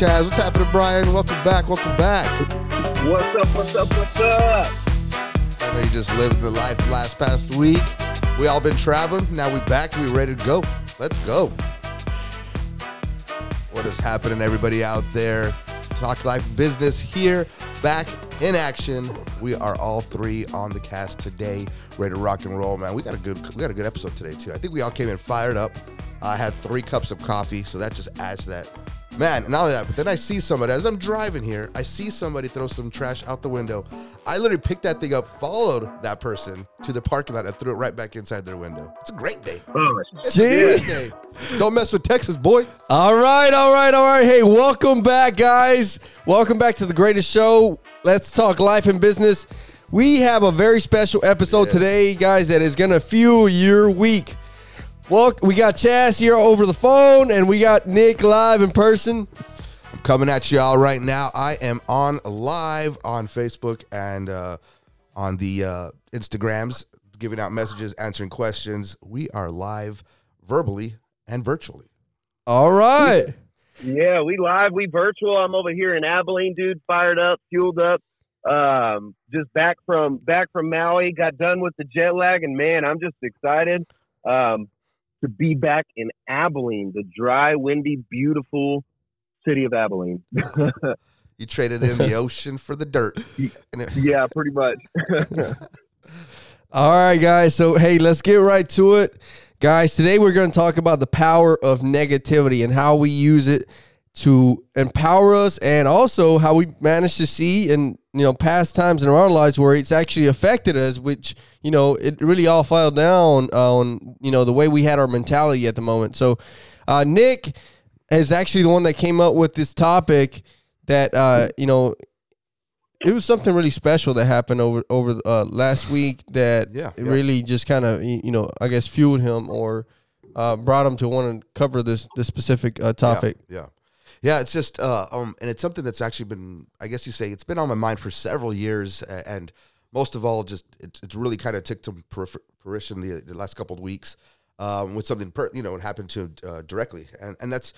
Chaz? What's happening, Brian? Welcome back. Welcome back. What's up? What's up? What's up? I know you just lived the life last past week. We all been traveling. Now we back. We ready to go. Let's go. What is happening, everybody out there? Talk Life Business here, back in action. We are all three on the cast today, ready to rock and roll, man. We got a good, we got a good episode today too. I think we all came in fired up. I had three cups of coffee, so that just adds to that. Man, not only that, but then I see somebody as I'm driving here. I see somebody throw some trash out the window. I literally picked that thing up, followed that person to the parking lot, and threw it right back inside their window. It's a great day. Oh, It's a great day. Don't mess with Texas, boy. All right, all right, all right. Hey, welcome back, guys. Welcome back to the greatest show. Let's talk life and business. We have a very special episode Yes. today, guys, that is going to fuel your week. Well, we got Chaz here over the phone, and we got Nick live in person. I'm coming at y'all right now. I am on live on Facebook and uh, on the uh, Instagrams, giving out messages, answering questions. We are live verbally and virtually. All right. yeah, we live, we virtual. I'm over here in Abilene, dude, fired up, fueled up. Um, just back from back from Maui, got done with the jet lag, and man, I'm just excited um, to be back in Abilene, the dry, windy, beautiful city of Abilene. You traded in the ocean for the dirt. Yeah, pretty much. All right, guys. So, hey, let's get right to it. Guys, today we're going to talk about the power of negativity and how we use it to empower us and also how we manage to see in, you know, past times in our lives where it's actually affected us, which, you know, it really all filed down on, you know, the way we had our mentality at the moment. So, uh, Nick is actually the one that came up with this topic that, uh, you know, it was something really special that happened over over uh, last week that Yeah, yeah. really just kind of you know I guess fueled him or uh, brought him to want to cover this this specific uh, topic. Yeah, yeah. Yeah, it's just uh, um, and it's something that's actually been, I guess you say, it's been on my mind for several years, and most of all, just it's, it's really kind of ticked to fruition the, the last couple of weeks um, with something, per, you know, it happened to uh, directly, and and that's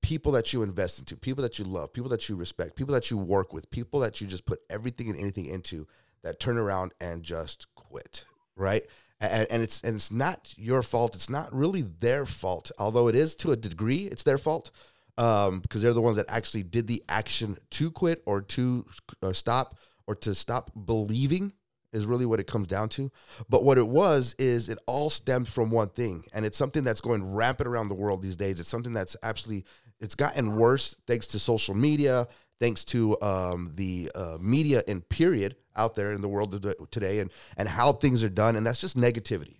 people that you invest into, people that you love, people that you respect, people that you work with, people that you just put everything and anything into that turn around and just quit, right? And, and it's and it's not your fault. It's not really their fault, although it is to a degree. It's their fault um, because they're the ones that actually did the action to quit or to uh, stop or to stop believing is really what it comes down to. But what it was is it all stemmed from one thing, and it's something that's going rampant around the world these days. It's something that's absolutely it's gotten worse thanks to social media, thanks to um, the uh, media in period out there in the world today, and and how things are done, and that's just negativity,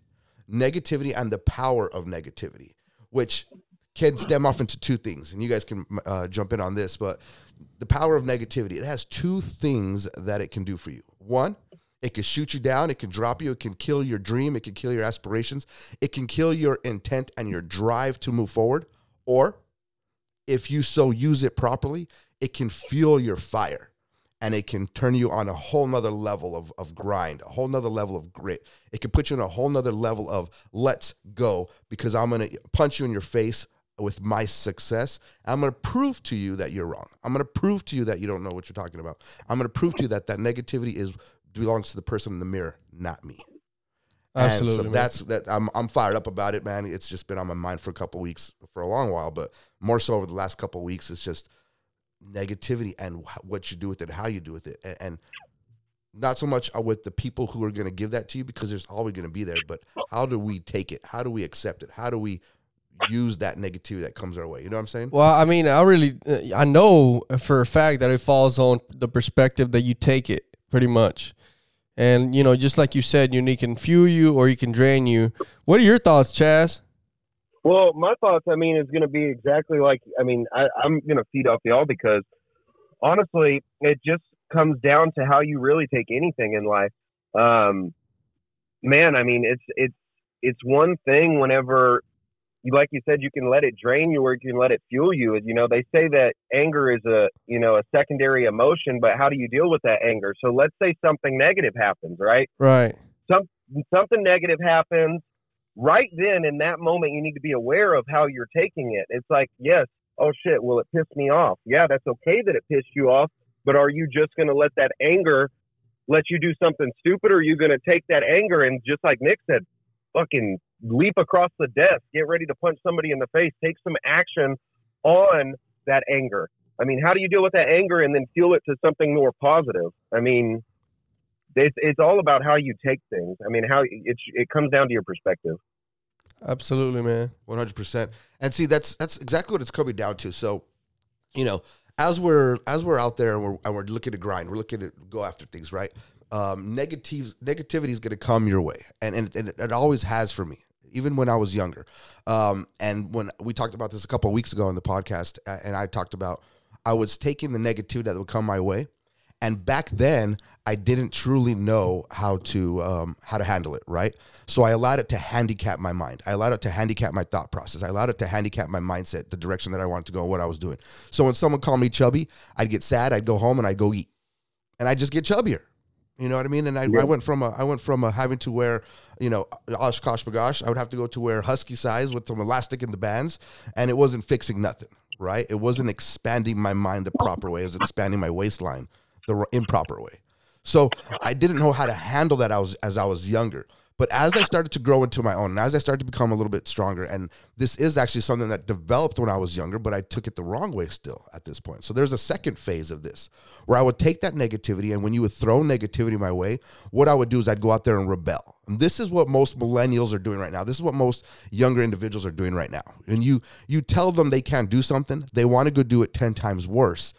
negativity, and the power of negativity, which can stem off into two things, and you guys can uh, jump in on this, but the power of negativity it has two things that it can do for you. One, it can shoot you down, it can drop you, it can kill your dream, it can kill your aspirations, it can kill your intent and your drive to move forward. Or if you so use it properly, it can fuel your fire and it can turn you on a whole nother level of, of grind, a whole nother level of grit. It can put you on a whole nother level of let's go because I'm gonna punch you in your face with my success. I'm gonna prove to you that you're wrong. I'm gonna prove to you that you don't know what you're talking about. I'm gonna prove to you that that negativity is belongs to the person in the mirror, not me. Absolutely, And so man. that's that. I'm I'm fired up about it, man. It's just been on my mind for a couple weeks, for a long while, but more so over the last couple weeks. It's just negativity and what you do with it, how you do with it, and, and not so much uh, with the people who are going to give that to you because there's always going to be there, but how do we take it? How do we accept it? How do we use that negativity that comes our way? You know what I'm saying? Well, I mean, I really uh, I know for a fact that it falls on the perspective that you take it pretty much. And you know, just like you said, you it can fuel you or you can drain you. What are your thoughts, Chaz? Well, my thoughts, I mean, is going to be exactly like, I mean, I, I'm going to feed off y'all because honestly, it just comes down to how you really take anything in life. Um, man, I mean, it's, it's, it's one thing whenever you, like you said, you can let it drain you or you can let it fuel you. You know, they say that anger is a, you know, a secondary emotion, but how do you deal with that anger? So let's say something negative happens, right? Right. some something negative happens right then in that moment you need to be aware of how you're taking it it's like yes oh shit, well, it pissed me off. Yeah, that's okay that it pissed you off, but are you just going to let that anger let you do something stupid, or are you going to take that anger and just like Nick said, fucking leap across the desk, get ready to punch somebody in the face, take some action on that anger? I mean, how do you deal with that anger and then fuel it to something more positive? I mean, it's it's all about how you take things. I mean, how it it comes down to your perspective. Absolutely, man. One hundred percent. And see, that's that's exactly what it's coming down to. So, you know, as we're as we're out there and we're and we're looking to grind, we're looking to go after things, right? Um, negative negativity is going to come your way, and and, and it always has for me, even when I was younger. Um, and when we talked about this a couple of weeks ago in the podcast, and I talked about I was taking the negativity that would come my way, and back then I didn't truly know how to um, how to handle it, right? So I allowed it to handicap my mind. I allowed it to handicap my thought process. I allowed it to handicap my mindset, the direction that I wanted to go, what I was doing. So when someone called me chubby, I'd get sad. I'd go home and I'd go eat, and I'd just get chubbier. You know what I mean? And I, I went from a, I went from a having to wear, you know, OshKosh B'gosh. I would have to go to wear husky size with some elastic in the bands, and it wasn't fixing nothing, right? It wasn't expanding my mind the proper way. It was expanding my waistline the improper way. So I didn't know how to handle that as, as I was younger. But as I started to grow into my own, and as I started to become a little bit stronger, and this is actually something that developed when I was younger, but I took it the wrong way still at this point. So there's a second phase of this where I would take that negativity, and when you would throw negativity my way, what I would do is I'd go out there and rebel. And this is what most millennials are doing right now. This is what most younger individuals are doing right now. And you you tell them they can't do something, they want to go do it 10 times worse,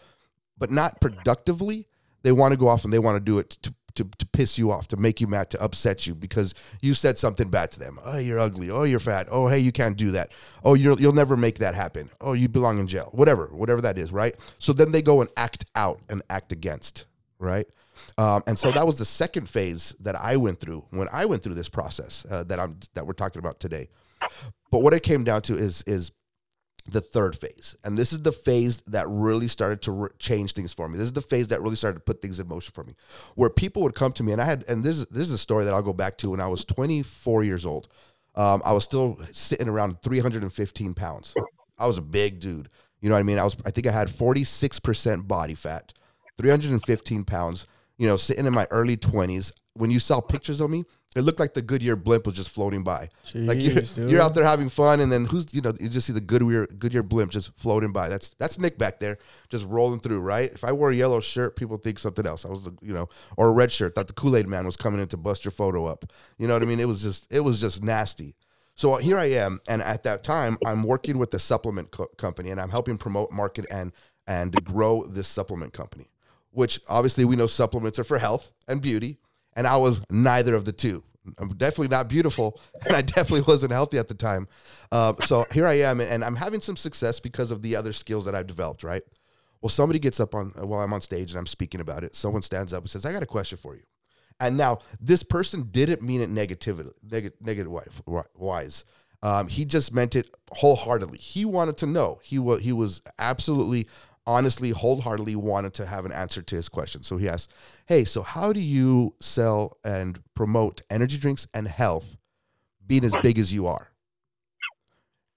but not productively they want to go off and they want to do it to, to, to piss you off, to make you mad, to upset you because you said something bad to them. Oh, you're ugly. Oh, you're fat. Oh, hey, you can't do that. Oh, you'll you'll never make that happen. Oh, you belong in jail. Whatever, whatever that is, right? So then they go and act out and act against, right? Um, and so that was the second phase that I went through when I went through this process uh, that I'm that we're talking about today. But what it came down to is is the third phase. And this is the phase that really started to re- change things for me. This is the phase that really started to put things in motion for me. Where people would come to me and I had and this is this is a story that I'll go back to when I was 24 years old. Um, I was still sitting around 315 pounds. I was a big dude. You know what I mean? I was I think I had 46% body fat, 315 pounds, you know, sitting in my early 20s. When you saw pictures of me, it looked like the Goodyear blimp was just floating by. Jeez, like you're, you're, out there having fun, and then who's you know you just see the Goodyear Goodyear blimp just floating by. That's that's Nick back there, just rolling through. Right? If I wore a yellow shirt, people think something else. I was the you know, or a red shirt. Thought the Kool Aid Man was coming in to bust your photo up. You know what I mean? It was just it was just nasty. So uh, here I am, and at that time, I'm working with the supplement co- company, and I'm helping promote, market, and and grow this supplement company. Which obviously we know supplements are for health and beauty, and I was neither of the two. I'm definitely not beautiful, and I definitely wasn't healthy at the time. Uh, so here I am, and I'm having some success because of the other skills that I've developed. Right. Well, somebody gets up on while I'm on stage and I'm speaking about it. Someone stands up and says, "I got a question for you." And now this person didn't mean it negatively, negative, negative wise. Um, he just meant it wholeheartedly. He wanted to know. He was he was absolutely honestly, wholeheartedly wanted to have an answer to his question. So he asked, Hey, so how do you sell and promote energy drinks and health being as big as you are?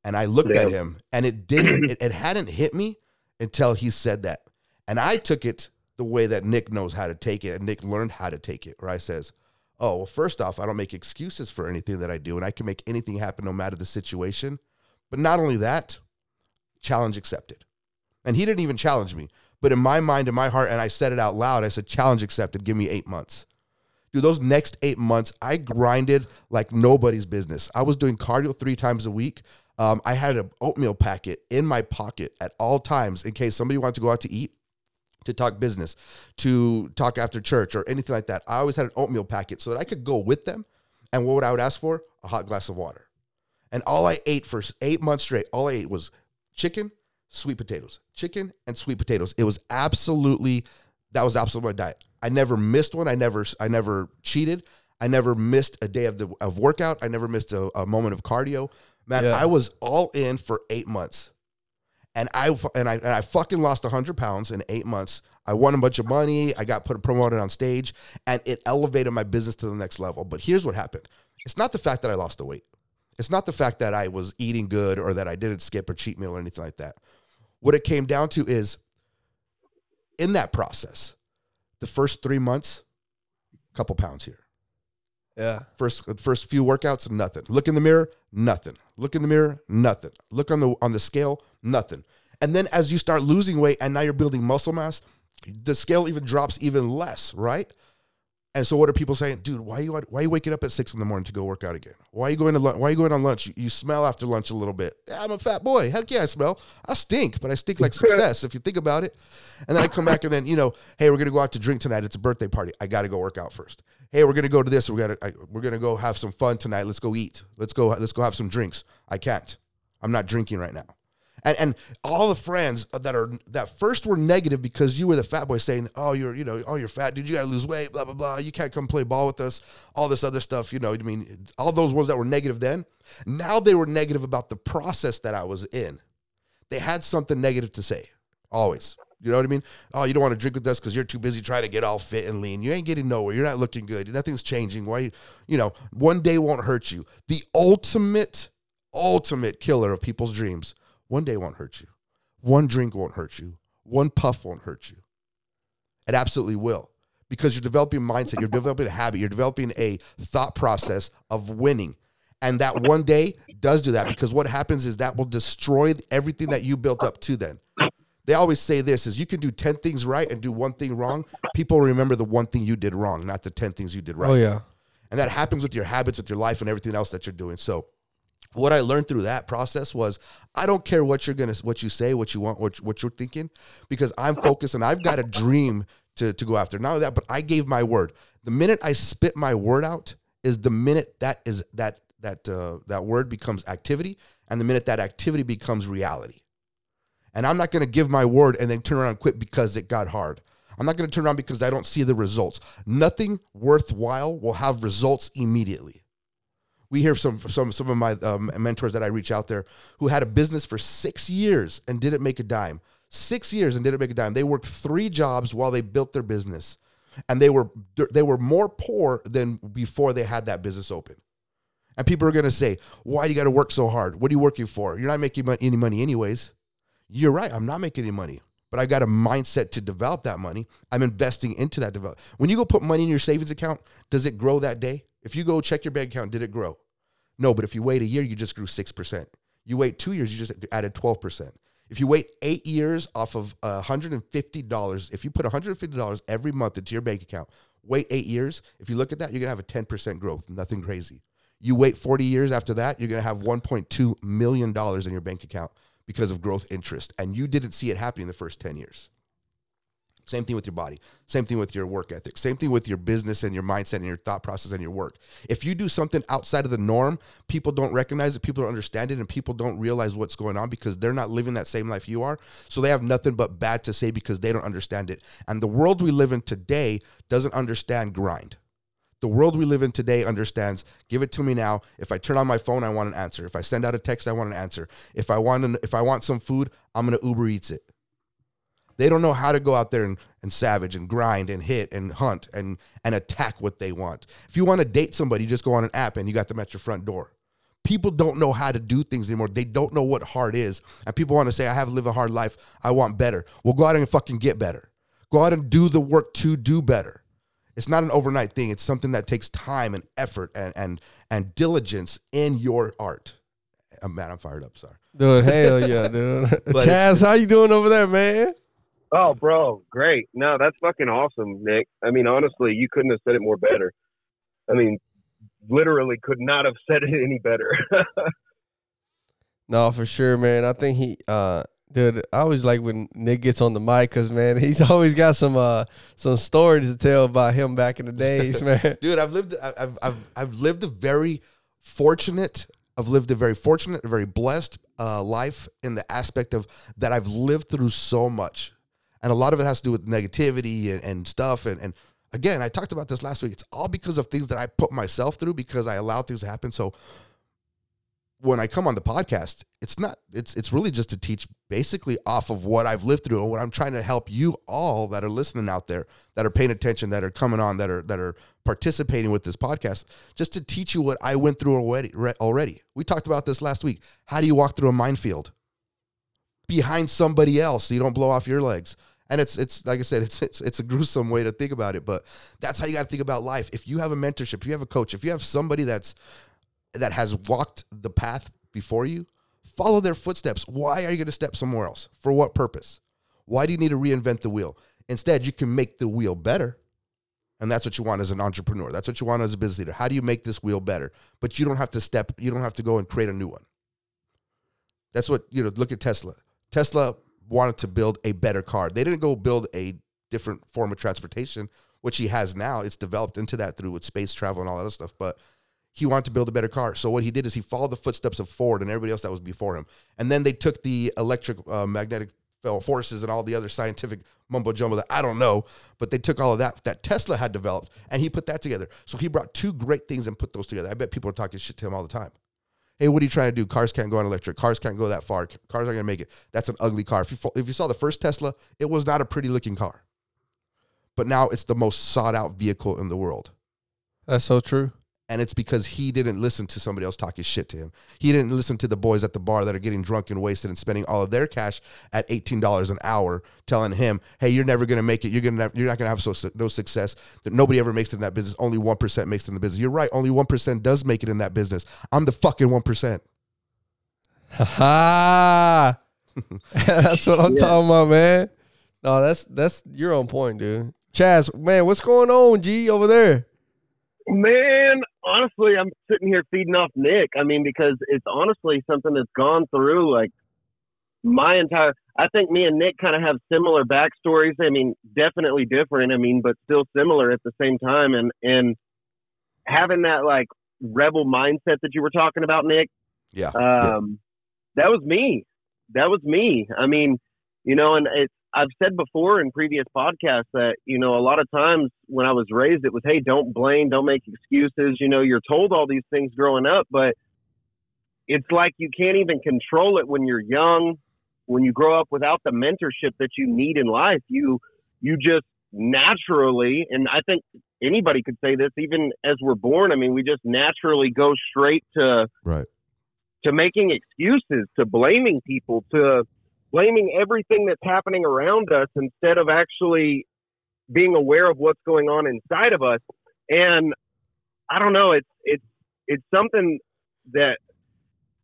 And I looked yeah. at him and it didn't, it, it hadn't hit me until he said that. And I took it the way that Nick knows how to take it and Nick learned how to take it, where I says, Oh, well, first off, I don't make excuses for anything that I do, and I can make anything happen no matter the situation. But not only that, challenge accepted. And he didn't even challenge me. But in my mind, in my heart, and I said it out loud, I said, challenge accepted. Give me eight months. Dude, those next eight months, I grinded like nobody's business. I was doing cardio three times a week. Um, I had an oatmeal packet in my pocket at all times in case somebody wanted to go out to eat, to talk business, to talk after church, or anything like that. I always had an oatmeal packet so that I could go with them. And what would I would ask for? A hot glass of water. And all I ate for eight months straight, all I ate was chicken, sweet potatoes, chicken and sweet potatoes. It was absolutely that was absolutely my diet. I never missed one. I never I never cheated. I never missed a day of the of workout. I never missed a, a moment of cardio. Man, yeah. I was all in for eight months, and I and I and I fucking lost hundred pounds in eight months. I won a bunch of money. I got put promoted on stage, and it elevated my business to the next level. But here's what happened: it's not the fact that I lost the weight. It's not the fact that I was eating good or that I didn't skip or cheat meal or anything like that. What it came down to is in that process, the first three months, a couple pounds here. Yeah. First first few workouts, nothing. Look in the mirror, nothing. Look in the mirror, nothing. Look on the on the scale, nothing. And then as you start losing weight and now you're building muscle mass, the scale even drops even less, right? And so what are people saying, dude? Why are you why are you waking up at six in the morning to go work out again? Why are you going to lunch? Why are you going on lunch? You, you smell after lunch a little bit. Yeah, I'm a fat boy. Heck yeah, I smell. I stink, but I stink like success if you think about it. And then I come back and then you know, hey, we're gonna go out to drink tonight. It's a birthday party. I got to go work out first. Hey, we're gonna go to this. We're gonna I, we're gonna go have some fun tonight. Let's go eat. Let's go let's go have some drinks. I can't. I'm not drinking right now. And and all the friends that are that first were negative because you were the fat boy saying, "Oh, you're you know, oh you're fat, dude. You got to lose weight, blah blah blah. You can't come play ball with us. All this other stuff, you know. I mean, all those ones that were negative then, now they were negative about the process that I was in. They had something negative to say, always. You know what I mean? Oh, you don't want to drink with us because you're too busy trying to get all fit and lean. You ain't getting nowhere. You're not looking good. Nothing's changing. Why? You know, one day won't hurt you. The ultimate, ultimate killer of people's dreams one day won't hurt you. One drink won't hurt you. One puff won't hurt you. It absolutely will because you're developing a mindset, you're developing a habit, you're developing a thought process of winning. And that one day does do that because what happens is that will destroy everything that you built up to then. They always say this is you can do 10 things right and do one thing wrong. People remember the one thing you did wrong, not the 10 things you did right. Oh yeah. And that happens with your habits, with your life and everything else that you're doing. So what I learned through that process was I don't care what you're gonna what you say, what you want, what, what you're thinking, because I'm focused and I've got a dream to, to go after. Not only that, but I gave my word. The minute I spit my word out is the minute that is that that uh, that word becomes activity, and the minute that activity becomes reality. And I'm not gonna give my word and then turn around and quit because it got hard. I'm not gonna turn around because I don't see the results. Nothing worthwhile will have results immediately we hear some some some of my um, mentors that I reach out there who had a business for six years and didn't make a dime. Six years and didn't make a dime. They worked three jobs while they built their business, and they were they were more poor than before they had that business open. And people are going to say, "Why do you got to work so hard? What are you working for? You're not making any money anyways." You're right. I'm not making any money, but I've got a mindset to develop that money. I'm investing into that develop. When you go put money in your savings account, does it grow that day? If you go check your bank account, did it grow? No, but if you wait a year, you just grew 6%. You wait two years, you just added 12%. If you wait eight years off of $150, if you put $150 every month into your bank account, wait eight years, if you look at that, you're to have a 10% growth, nothing crazy. You wait 40 years after that, you're to have $1.2 million in your bank account because of growth interest. And you didn't see it happening in the first 10 years. Same thing with your body. Same thing with your work ethic. Same thing with your business and your mindset and your thought process and your work. If you do something outside of the norm, people don't recognize it, people don't understand it, and people don't realize what's going on because they're not living that same life you are. So they have nothing but bad to say because they don't understand it. And the world we live in today doesn't understand grind. The world we live in today understands give it to me now. If I turn on my phone, I want an answer. If I send out a text, I want an answer. If I want an, if I want some food, I'm going to Uber Eats it. They don't know how to go out there and, and savage and grind and hit and hunt and, and attack what they want. If you want to date somebody, you just go on an app and you got them at your front door. People don't know how to do things anymore. They don't know what hard is. And people want to say, I have lived a hard life. I want better. Well, go out and fucking get better. Go out and do the work to do better. It's not an overnight thing. It's something that takes time and effort and and, and diligence in your art. Oh, man, I'm fired up. Sorry. Dude, hell yeah, dude. Chaz, how you doing over there, man? Oh, bro, great. No, that's fucking awesome, Nick. I mean, honestly, you couldn't have said it more better. I mean, literally could not have said it any better. no, for sure, man. I think he, uh, dude, I always like when Nick gets on the mic because man, he's always got some uh some stories to tell about him back in the days, man. dude, I've lived, I've, I've, I've lived a very fortunate I've lived a very fortunate, a very blessed uh, life in the aspect of that I've lived through so much and a lot of it has to do with negativity and, and stuff. And, and again, I talked about this last week. It's all because of things that I put myself through because I allowed things to happen. So when I come on the podcast, it's not it's it's really just to teach basically off of what I've lived through and what I'm trying to help you all that are listening out there, that are paying attention, that are coming on, that are that are participating with this podcast, just to teach you what I went through already already. We talked about this last week. How do you walk through a minefield? behind somebody else so you don't blow off your legs. And it's it's like I said, it's it's it's a gruesome way to think about it, but that's how you got to think about life. If you have a mentorship, if you have a coach, if you have somebody that's that has walked the path before you, follow their footsteps. Why are you going to step somewhere else? For what purpose? Why do you need to reinvent the wheel? Instead, you can make the wheel better. And that's what you want as an entrepreneur. That's what you want as a business leader. How do you make this wheel better? But you don't have to step, you don't have to go and create a new one. That's what, you know, look at Tesla. Tesla wanted to build a better car. They didn't go build a different form of transportation, which he has now. It's developed into that through with space travel and all that other stuff. But he wanted to build a better car. So what he did is he followed the footsteps of Ford and everybody else that was before him. And then they took the electric uh, magnetic forces and all the other scientific mumbo jumbo that I don't know, but they took all of that that Tesla had developed and he put that together. So he brought two great things and put those together. I bet people are talking shit to him all the time. Hey, what are you trying to do? Cars can't go on electric. Cars can't go that far. Cars aren't going to make it. That's an ugly car. If you, if you saw the first Tesla, it was not a pretty looking car. But now it's the most sought out vehicle in the world. That's so true. And it's because he didn't listen to somebody else talking shit to him. He didn't listen to the boys at the bar that are getting drunk and wasted and spending all of their cash at eighteen dollars an hour, telling him, "Hey, you're never gonna make it. You're gonna you're not gonna have so no success. That nobody ever makes it in that business. Only one percent makes it in the business. You're right. Only one percent does make it in that business. I'm the fucking one percent. Ha That's what I'm yeah. talking about, man. No, that's that's you're on point, dude. Chaz, man, what's going on, G, over there? Man, honestly, I'm sitting here feeding off Nick. I mean, because it's honestly something that's gone through like my entire. I think me and Nick kind of have similar backstories. I mean, definitely different. I mean, but still similar at the same time. And and having that like rebel mindset that you were talking about, Nick. Yeah. Um, yeah. that was me. That was me. I mean, you know, and it's I've said before in previous podcasts that, you know, a lot of times when I was raised, it was, hey, don't blame, don't make excuses. You know, you're told all these things growing up, but it's like you can't even control it when you're young. When you grow up without the mentorship that you need in life, you, you just naturally, and I think anybody could say this, even as we're born, I mean, we just naturally go straight to, right. to making excuses, to blaming people, to, blaming everything that's happening around us instead of actually being aware of what's going on inside of us. And I don't know, it's it's it's something that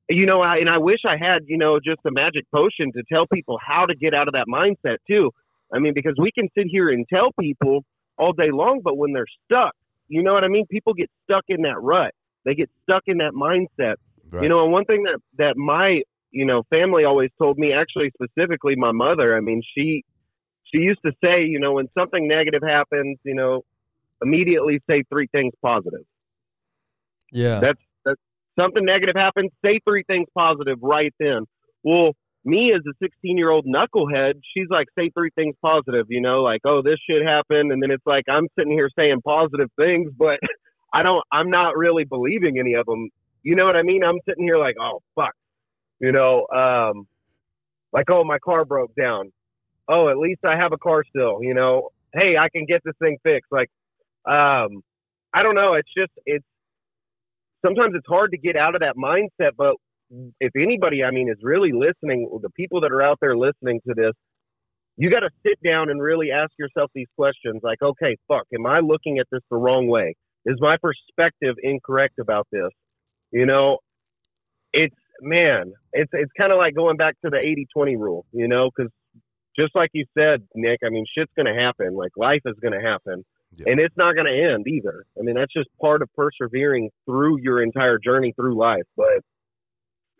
you know, I, and I wish I had, you know, just a magic potion to tell people how to get out of that mindset too. I mean, because we can sit here and tell people all day long, but when they're stuck, you know what I mean? People get stuck in that rut. They get stuck in that mindset. Right. You know, and one thing that that my you know, family always told me, actually specifically my mother, I mean, she she used to say, you know, when something negative happens, you know, immediately say three things positive. Yeah. That's that's something negative happens, say three things positive right then. Well, me as a 16 year old knucklehead, she's like, say three things positive, you know, like, oh, this shit happened. And then it's like, I'm sitting here saying positive things, but I don't, I'm not really believing any of them. You know what I mean? I'm sitting here like, oh, fuck, you know, um, like, oh, my car broke down. Oh, at least I have a car still. You know, hey, I can get this thing fixed. Like, um, I don't know. It's just it's sometimes it's hard to get out of that mindset. But if anybody, I mean, is really listening, the people that are out there listening to this, you got to sit down and really ask yourself these questions. Like, okay, fuck, am I looking at this the wrong way? Is my perspective incorrect about this? You know, it's man, it's it's kind of like going back to the 80-20 rule, you know, because just like you said, Nick, I mean, shit's going to happen. Like life is going to happen. Yeah. And it's not going to end either. I mean, that's just part of persevering through your entire journey through life. But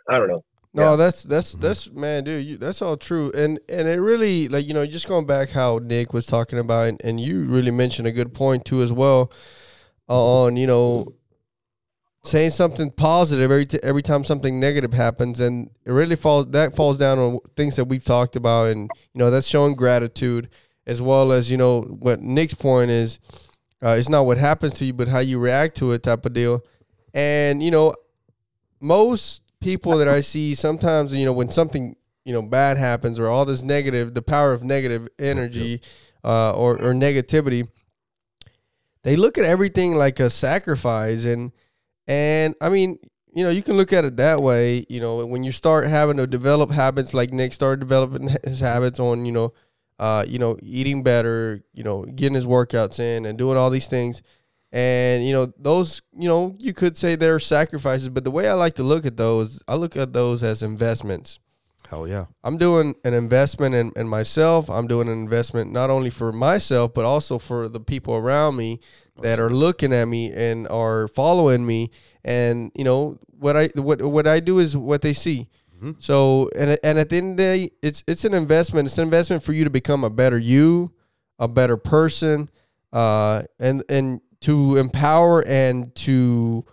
I don't know. No, yeah. that's that's mm-hmm. that's man, dude. You, that's all true, and and it really like you know just going back how Nick was talking about, and, and you really mentioned a good point too as well on you know saying something positive every t- every time something negative happens, and it really falls that falls down on things that we've talked about, and you know that's showing gratitude as well as you know what Nick's point is. Uh, it's not what happens to you, but how you react to it, type of deal. And you know, most people that I see sometimes, you know, when something you know bad happens or all this negative, the power of negative energy uh, or or negativity, they look at everything like a sacrifice and and I mean, you know, you can look at it that way. You know, when you start having to develop habits, like Nick started developing his habits on, you know, uh, you know, eating better, you know, getting his workouts in, and doing all these things, and you know, those, you know, you could say they're sacrifices, but the way I like to look at those, I look at those as investments. Hell yeah. I'm doing an investment in, in myself. I'm doing an investment not only for myself, but also for the people around me that are looking at me and are following me. And you know what I what what I do is what they see. Mhm. So and and at the end of the day, it's it's an investment. It's an investment for you to become a better you, a better person, uh, and and to empower and to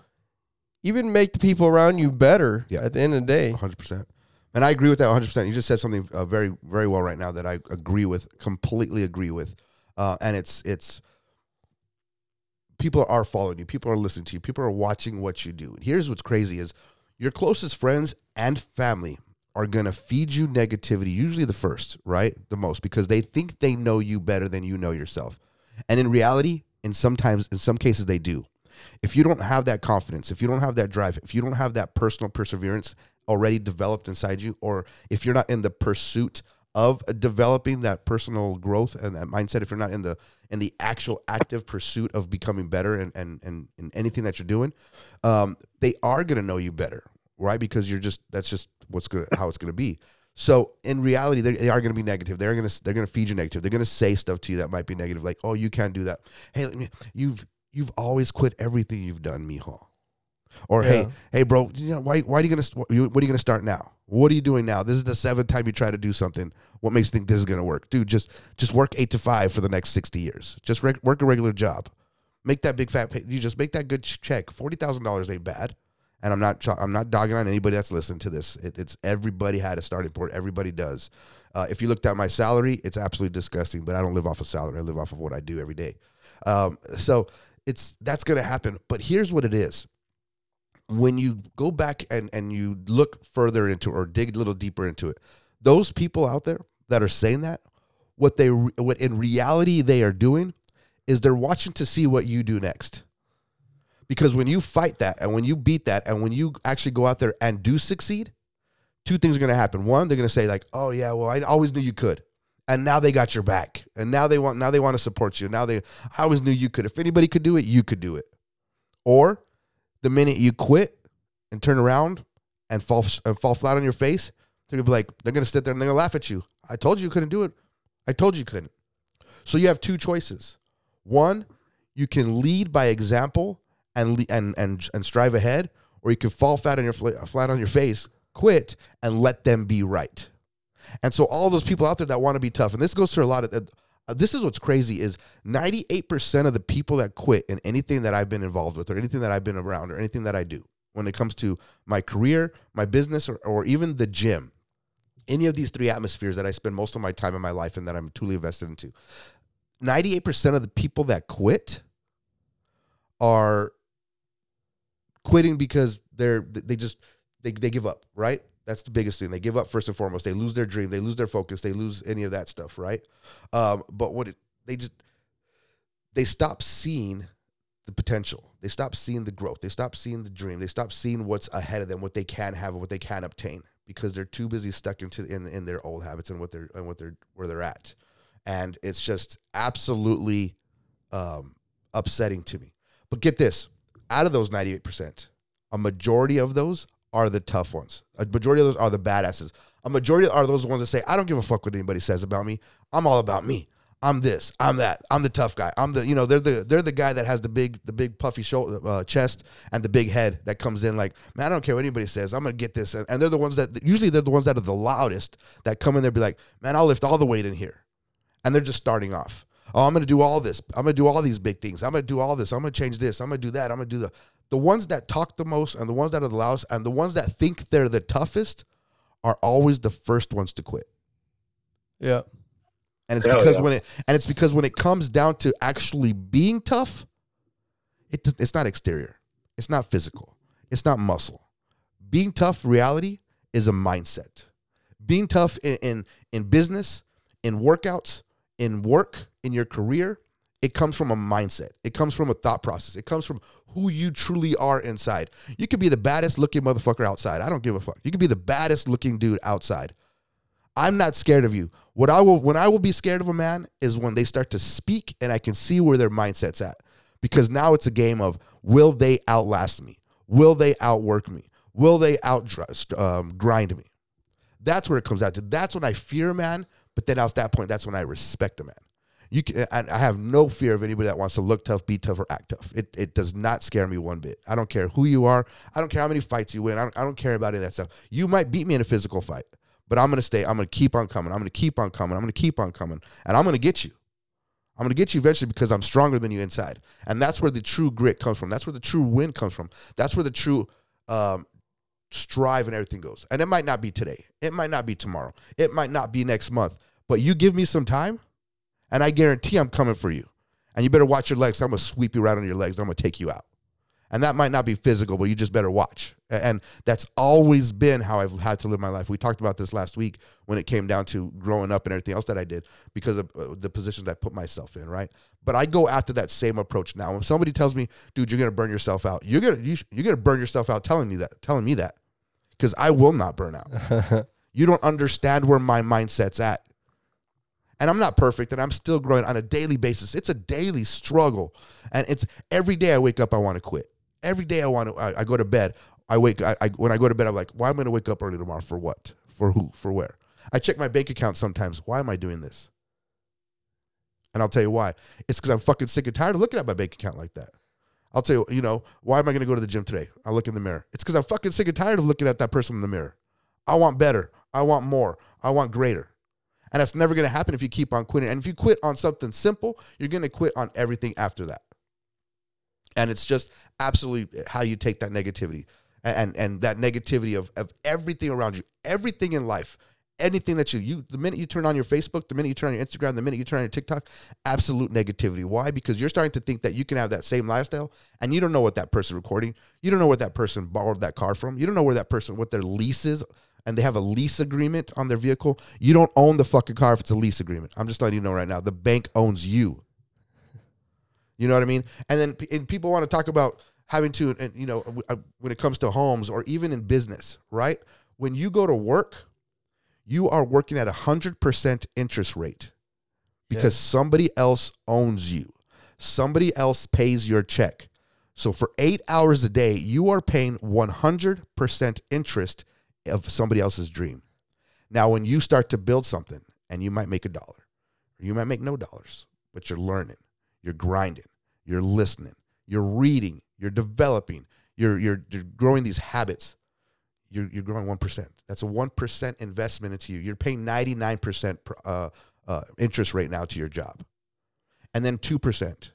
even make the people around you better. Yeah. At the end of the day. 100%. And I agree with that 100%. You just said something uh, very, very well right now that I agree with, completely agree with. Uh, and it's, it's, people are following you. People are listening to you. People are watching what you do. And Here's what's crazy is your closest friends and family are going to feed you negativity, usually the first, right? The most, because they think they know you better than you know yourself. And in reality, in sometimes, in some cases, they do. If you don't have that confidence, if you don't have that drive, if you don't have that personal perseverance already developed inside you, or if you're not in the pursuit of developing that personal growth and that mindset, if you're not in the in the actual active pursuit of becoming better and and and in anything that you're doing, um, they are gonna know you better, right? Because you're just that's just what's gonna how it's gonna be. So in reality, they, they are going to be negative. They're going to they're going to feed you negative. They're going to say stuff to you that might be negative, like, "Oh, you can't do that." Hey, let me, you've you've always quit everything you've done, mijo. Or hey, Yeah. hey, bro, you know, why why are you gonna what are you gonna start now? What are you doing now? This is the seventh time you try to do something. What makes you think this is gonna work, dude? Just just work eight to five for the next sixty years. Just reg- work a regular job. Make that big fat. Pay- you just make that good ch- check. Forty thousand dollars ain't bad. And I'm not I'm not dogging on anybody that's listening to this. It, it's everybody had a starting point. Everybody does. Uh, if you looked at my salary, it's absolutely disgusting. But I don't live off of salary. I live off of what I do every day. Um, so it's that's gonna happen. But here's what it is when you go back and, and you look further into or dig a little deeper into it, those people out there that are saying that, what they what in reality they are doing is they're watching to see what you do next. Because when you fight that and when you beat that and when you actually go out there and do succeed, two things are going to happen. One, they're going to say like, "Oh yeah, well I always knew you could." And now they got your back. And now they want now they want to support you. Now they I always knew you could. If anybody could do it, you could do it. Or the minute you quit and turn around and fall and uh, fall flat on your face, they're gonna be like, they're gonna sit there and they're gonna laugh at you. I told you you couldn't do it. I told you you couldn't. So you have two choices. One, you can lead by example and and and and strive ahead, or you can fall flat on your uh, flat on your face, quit, and let them be right. And so all those people out there that want to be tough, and this goes through a lot of. Uh, This is what's crazy is 98% of the people that quit in anything that I've been involved with or anything that I've been around or anything that I do when it comes to my career, my business, or, or even the gym, any of these three atmospheres that I spend most of my time in my life and that I'm truly invested into, 98% of the people that quit are quitting because they're they just they, they give up, right? That's the biggest thing. They give up first and foremost. They lose their dream. They lose their focus. They lose any of that stuff, right? Um, but what it, they just they stop seeing the potential. They stop seeing the growth. They stop seeing the dream. They stop seeing what's ahead of them, what they can have, and what they can obtain, because they're too busy stuck into in in their old habits and what they're and what they're where they're at, and it's just absolutely um, upsetting to me. But get this: out of those ninety eight percent, a majority of those are the tough ones. A majority of those are the badasses. A majority are those ones that say, "I don't give a fuck what anybody says about me. I'm all about me. I'm this. I'm that. I'm the tough guy. I'm the you know they're the they're the guy that has the big the big puffy shoulder uh, chest and the big head that comes in like man I don't care what anybody says. I'm gonna get this. And, and they're the ones that usually they're the ones that are the loudest that come in there be like man I'll lift all the weight in here, and they're just starting off. Oh, I'm gonna do all this. I'm gonna do all these big things. I'm gonna do all this. I'm gonna change this. I'm gonna do that. I'm gonna do the the ones that talk the most and the ones that are the loudest and the ones that think they're the toughest are always the first ones to quit. Yeah. And it's Hell because yeah. when it and it's because when it comes down to actually being tough, it does- it's not exterior. It's not physical. It's not muscle. Being tough reality is a mindset. Being tough in in, in business, in workouts, in work, in your career It comes from a mindset. It comes from a thought process. It comes from who you truly are inside. You could be the baddest looking motherfucker outside. I don't give a fuck. You could be the baddest looking dude outside. I'm not scared of you. What I will when I will be scared of a man is when they start to speak and I can see where their mindset's at. Because now it's a game of will they outlast me? Will they outwork me? Will they out um, grind me? That's where it comes out to. That's when I fear a man, but then at that point, that's when I respect a man. You can, I have no fear of anybody that wants to look tough, be tough, or act tough. It, it does not scare me one bit. I don't care who you are. I don't care how many fights you win. I don't, I don't care about any of that stuff. You might beat me in a physical fight, but I'm to stay. I'm to keep on coming. I'm to keep on coming. I'm to keep on coming. And I'm to get you. I'm to get you eventually because I'm stronger than you inside. And that's where the true grit comes from. That's where the true win comes from. That's where the true um, strive and everything goes. And it might not be today. It might not be tomorrow. It might not be next month. But you give me some time and I guarantee I'm coming for you. And you better watch your legs. I'm going to sweep you right on your legs. I'm going to take you out. And that might not be physical, but you just better watch. And that's always been how I've had to live my life. We talked about this last week when it came down to growing up and everything else that I did because of uh, the positions I put myself in, right? But I go after that same approach now. When somebody tells me, "Dude, you're going to burn yourself out," you're gonna you, you're gonna burn yourself out telling me that, telling me that, because I will not burn out. you don't understand where my mindset's at. And I'm not perfect and I'm still growing on a daily basis. It's a daily struggle. And it's every day I wake up, I want to quit. Every day I want to, I, I go to bed. I wake, I, I, when I go to bed, I'm like, why am I going to wake up early tomorrow? For what? For who? For where? I check my bank account sometimes. Why am I doing this? And I'll tell you why. It's because I'm fucking sick and tired of looking at my bank account like that. I'll tell you, you know, why am I going to go to the gym today? I look in the mirror. It's because I'm fucking sick and tired of looking at that person in the mirror. I want better. I want more. I want greater. And that's never going to happen if you keep on quitting. And if you quit on something simple, you're going to quit on everything after that. And it's just absolutely how you take that negativity and and that negativity of, of everything around you, everything in life, anything that you you the minute you turn on your Facebook, the minute you turn on your Instagram, the minute you turn on your TikTok, absolute negativity. Why? Because you're starting to think that you can have that same lifestyle and you don't know what that person recording, you don't know what that person borrowed that car from, you don't know where that person what their lease is and they have a lease agreement on their vehicle, you don't own the fucking car if it's a lease agreement. I'm just letting you know right now. The bank owns you. You know what I mean? And then and people want to talk about having to, and you know, uh, when it comes to homes or even in business, right? When you go to work, you are working at a hundred percent interest rate because yeah. somebody else owns you. Somebody else pays your check. So for eight hours a day, you are paying 100% interest of somebody else's dream. Now, when you start to build something and you might make a dollar, or you might make no dollars, but you're learning, you're grinding, you're listening, you're reading, you're developing, you're, you're, you're growing these habits. You're, you're growing 1%. That's a 1% investment into you. You're paying 99% uh, uh, interest rate now to your job. And then 2%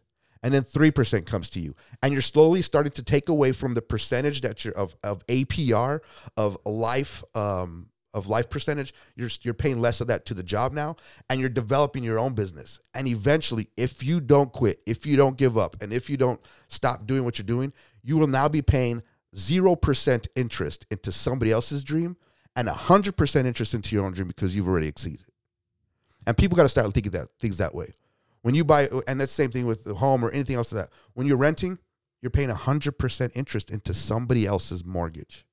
and then 3% comes to you. And you're slowly starting to take away from the percentage that you're of, of apr of life um, of life percentage. You're, you're paying less of that to the job now and you're developing your own business. And eventually if you don't quit if you don't give up and if you don't stop doing what you're doing you will now be paying 0% interest into somebody else's dream and 100% interest into your own dream because you've already exceeded. And people got to start thinking that things that way when you buy, and that's the same thing with the home or anything else like that. When you're renting, you're paying 100% interest into somebody else's mortgage.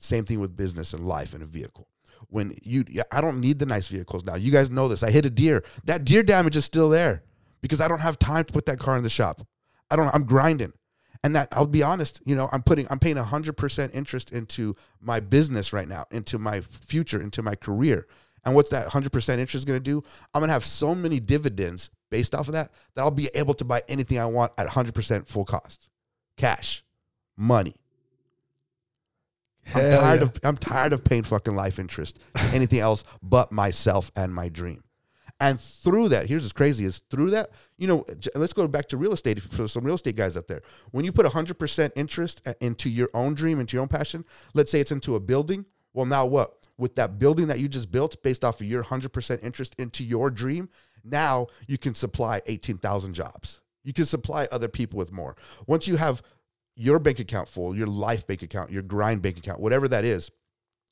Same thing with business and life and a vehicle. When you, I don't need the nice vehicles now. You guys know this. I hit a deer. That deer damage is still there because I don't have time to put that car in the shop. I don't, I'm grinding. And that I'll be honest, you know, I'm putting, I'm paying 100% interest into my business right now, into my future, into my career. And what's that 100% interest going to do? I'm going to have so many dividends based off of that that I'll be able to buy anything I want at 100% full cost. Cash, money. I'm tired yeah. of I'm tired of paying fucking life interest anything else but myself and my dream. And through that, here's what's crazy is through that, you know, let's go back to real estate for some real estate guys out there. When you put 100% interest uh, into your own dream, into your own passion, let's say it's into a building, well, now what? With that building that you just built based off of your 100% interest into your dream, now you can supply 18,000 jobs. You can supply other people with more. Once you have your bank account full, your life bank account, your grind bank account, whatever that is,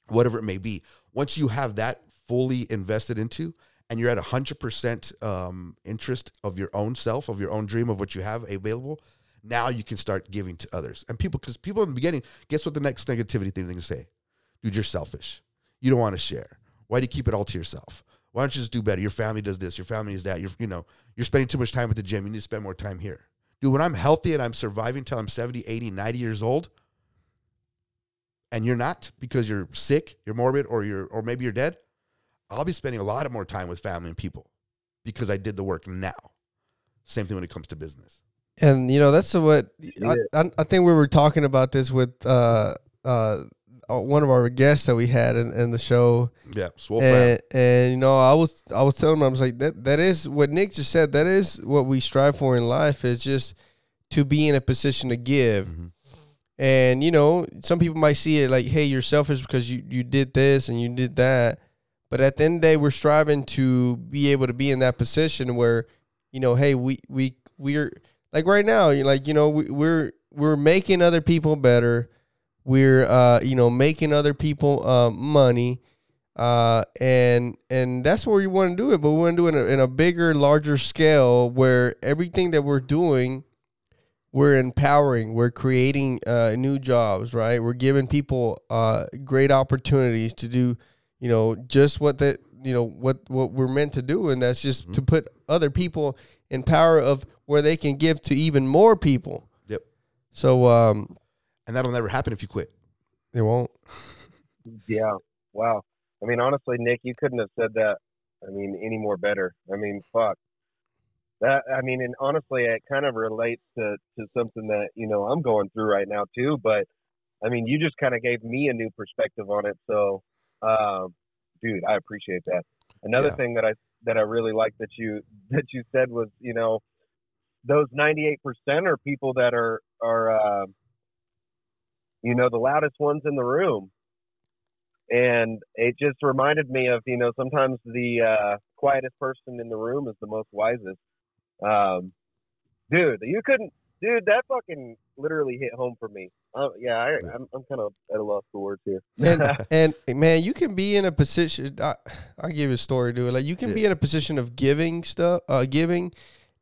whatever it may be, once you have that fully invested into and you're at 100% um, interest of your own self, of your own dream, of what you have available, now you can start giving to others. And people, because people in the beginning, guess what the next negativity thing they say? Dude, you're selfish. You don't want to share. Why do you keep it all to yourself? Why don't you just do better? Your family does this. Your family is that. You're, you know, you're spending too much time at the gym. You need to spend more time here. Dude, when I'm healthy and I'm surviving till I'm 70, 80, 90 years old, and you're not because you're sick, you're morbid, or you're or maybe you're dead, I'll be spending a lot of more time with family and people because I did the work now. Same thing when it comes to business. And you know that's what Yeah. I, I, I think we were talking about this with uh, uh, uh, one of our guests that we had in, in the show, Yeah, swole and, and you know I was I was telling him I was like that that is what Nick just said. That is what we strive for in life is just to be in a position to give. Mhm. And you know, some people might see it like, "Hey, you're selfish because you you did this and you did that." But at the end of the day, we're striving to be able to be in that position where, you know, hey, we we we're like right now, you like you know we, we're we're making other people better. We're uh you know making other people uh, money, uh and and that's where we want to do it. But we want to do it in a, in a bigger, larger scale where everything that we're doing we're empowering we're creating uh, new jobs right we're giving people uh, great opportunities to do you know just what that you know what what we're meant to do and that's just to put other people in power of where they can give to even more people Yep. so um And that'll never happen if you quit. it won't Yeah. Wow. I mean, honestly, Nick, you couldn't have said that. I mean, any more better. I mean, fuck. That. I mean, and honestly, it kind of relates to to something that you know I'm going through right now too. But I mean, you just kind of gave me a new perspective on it. So, um, dude, I appreciate that. Another Yeah. thing that I that I really like that you that you said was, you know, those 98% are people that are are uh, you know the loudest ones in the room and it just reminded me of you know sometimes the uh, quietest person in the room is the most wisest. Um, dude, you couldn't, dude. That fucking literally hit home for me. Uh, yeah, I, I'm, I'm kind of at a loss for words here. and and man, you can be in a position. I I give you a story, dude. Like you can be in a position of giving stuff, uh, giving,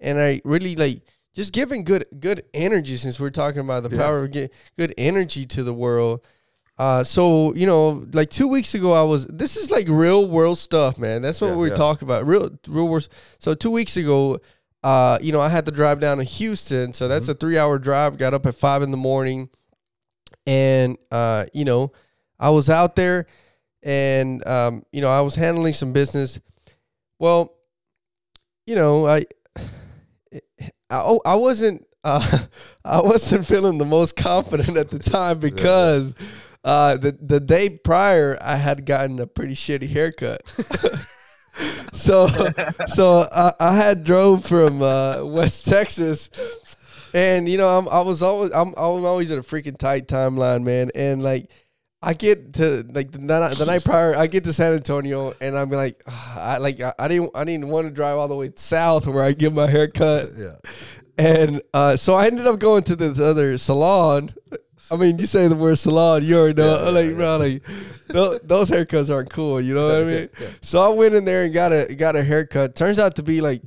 and I really like just giving good good energy. Since we're talking about the Yeah. power of good energy to the world. Uh, so you know, like two weeks ago, I was. This is like real world stuff, man. That's what Yeah, we're yeah. talking about. Real real world. So two weeks ago, uh, you know, I had to drive down to Houston. So that's a three hour drive. Got up at five in the morning, and uh, you know, I was out there, and um, you know, I was handling some business. Well, you know, I, I, oh, I wasn't, uh, I wasn't feeling the most confident at the time because. Uh, the the day prior, I had gotten a pretty shitty haircut. so so I, I had drove from uh, West Texas, and you know I'm I was always I'm I'm always at a freaking tight timeline, man. And like I get to like the night the night prior, I get to San Antonio, and I'm like I like I, I didn't I didn't want to drive all the way south where I get my haircut, Yeah. and uh, so I ended up going to this other salon. I mean, you say the word salon, you already know. Yeah, yeah, like, yeah. bro, like tho- those haircuts aren't cool. You know what I mean? So I went in there and got a got a haircut. Turns out to be like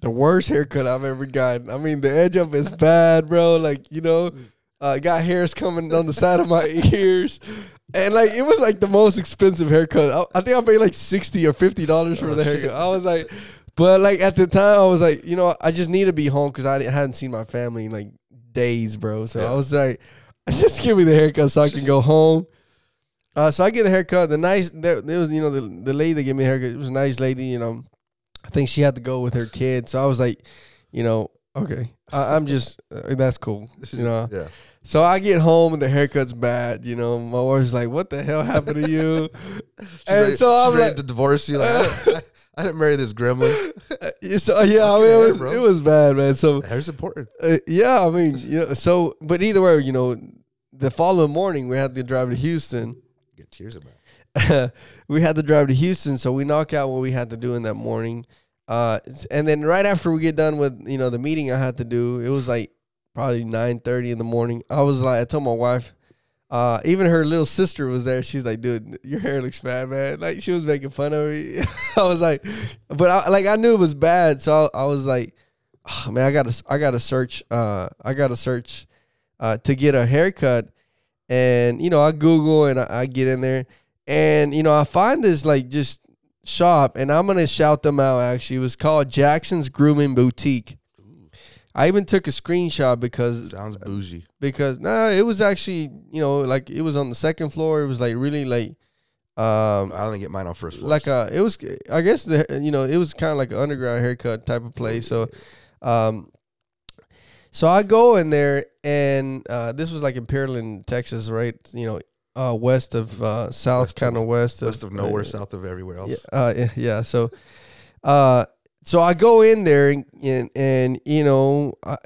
the worst haircut I've ever gotten. I mean, the edge up is bad, bro. Like, you know, uh, got hairs coming on the side of my ears. And like it was like the most expensive haircut. I, I think I paid like sixty or fifty dollars for the haircut. I was like, but like at the time, I was like, you know, I just need to be home because I hadn't seen my family in like days, bro. So Yeah. I was like, just give me the haircut so I can go home. Uh, so I get the haircut. The nice, there, there was you know the the lady that gave me a haircut. It was a nice lady. You know, I think she had to go with her kid. So I was like, you know, okay, I, I'm just uh, that's cool. You know. Yeah. So I get home and the haircut's bad. You know, my wife's like, "What the hell happened to you?" And ready, so I'm like, to divorce you. Like, I, didn't, marry this gremlin. so yeah, I mean, it was, it was bad, man. So Hair's important. uh, yeah, I mean, you know, so but either way, you know, the following morning we had to drive to Houston. Get tears eye. we had to drive to Houston, so we knock out what we had to do in that morning. Uh, and then right after we get done with you know the meeting I had to do, it was like probably nine thirty in the morning. I was like, I told my wife, uh, even her little sister was there. She's like, "Dude, your hair looks bad, man." Like she was making fun of me. I was like, but I, like I knew it was bad, so I, I was like, oh, "Man, I gotta, I gotta search. Uh, I gotta search uh, to get a haircut." And you know, I Google and I, I get in there, and you know, I find this like just shop, and I'm gonna shout them out. Actually, it was called Jackson's Grooming Boutique. I even took a screenshot because Sounds bougie. because nah, it was actually you know like it was on the second floor. It was like really like um I only get mine on first floor. like a it was I guess the you know it was kind of like an underground haircut type of place. So um so I go in there and uh this was like in Pearland, Texas, right? You know, uh west of uh south kind of west of west of nowhere, uh, south of everywhere else. yeah, uh, yeah, yeah. So, uh, so I go in there and and, and you know, I,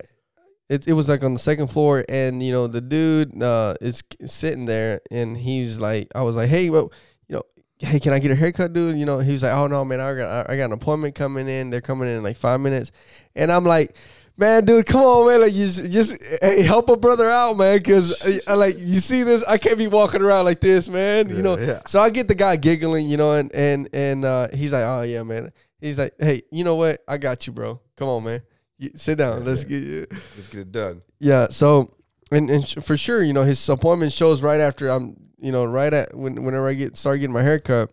it it was like on the second floor, and you know, the dude uh is sitting there, and he's like, I was like, hey, well, you know. Hey, can I get a haircut, dude? You know, he was like, "Oh no, man, I got I got an appointment coming in. They're coming in in like five minutes," and I'm like, "Man, dude, come on, man! Like, you just, just hey, help a brother out, man, because I, like you see this, I can't be walking around like this, man. you know, yeah. so I get the guy giggling, you know, and and and uh, he's like, "Oh yeah, man." He's like, "Hey, you know what? I got you, bro. Come on, man. You, sit down. Let's get Let's get it done. yeah." So, and and sh- for sure, you know, his appointment shows right after I'm, you know, right at when whenever I get start getting my haircut.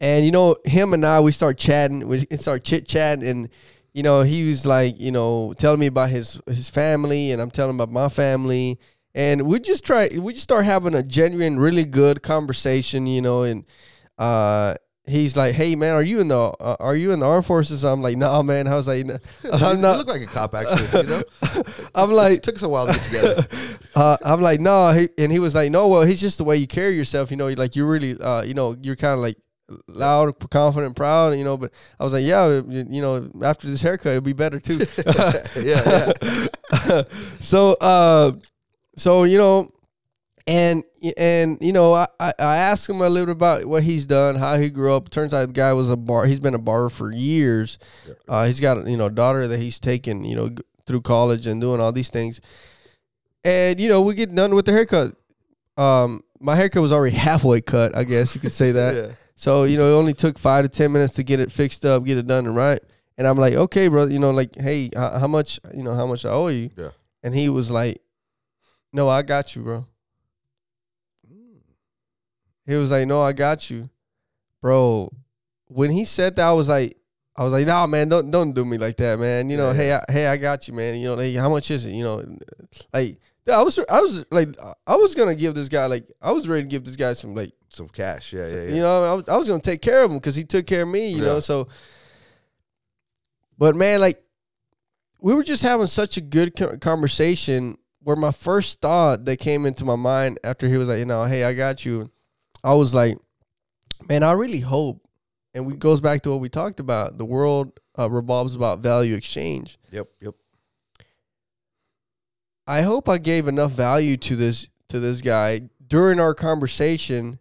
And you know, him and I, we start chatting, we start chit chatting, and you know, he was like, you know, telling me about his his family, and I'm telling him about my family, and we just try, we just start having a genuine, really good conversation, you know, and uh, he's like, hey man, are you in the uh, are you in the armed forces? I'm like, no, man. I was like, no, I'm you not. look like a cop, actually. You know, I'm like, it took us a while to get together. uh, I'm like, no, he, and he was like, no, well, he's just the way you carry yourself, you know, like you're really, uh, you know, you're kind of like loud, confident, proud, you know. But I was like, yeah, you, you know, after this haircut, it'll be better too. yeah, yeah. so, uh, so you know, and and you know, I, I asked him a little bit about what he's done, how he grew up. Turns out the guy was a bar. He's been a barber for years. Uh, he's got you know a daughter that he's taken you know through college and doing all these things. And you know, we get done with the haircut. Um, my haircut was already halfway cut, I guess you could say that. yeah. So you know, it only took five to ten minutes to get it fixed up, get it done and right. And I'm like, okay, bro, you know, like, hey, h- how much, you know, how much I owe you? Yeah. And he was like, no, I got you, bro. He was like, no, I got you, bro. When he said that, I was like, I was like, nah, man, don't don't do me like that, man. You know, Yeah, hey, I, hey, I got you, man. You know, hey, how much is it? You know, like, I was, I was like, I was gonna give this guy, like, I was ready to give this guy some, like, Some cash. Yeah, yeah, yeah. you know, I was, I was gonna take care of him because he took care of me. You know, so. But man, like, we were just having such a good conversation. Where my first thought that came into my mind after he was like, you know, hey, I got you. I was like, man, I really hope, and we goes back to what we talked about. The world uh, revolves about value exchange. Yep, yep. I hope I gave enough value to this to this guy during our conversation,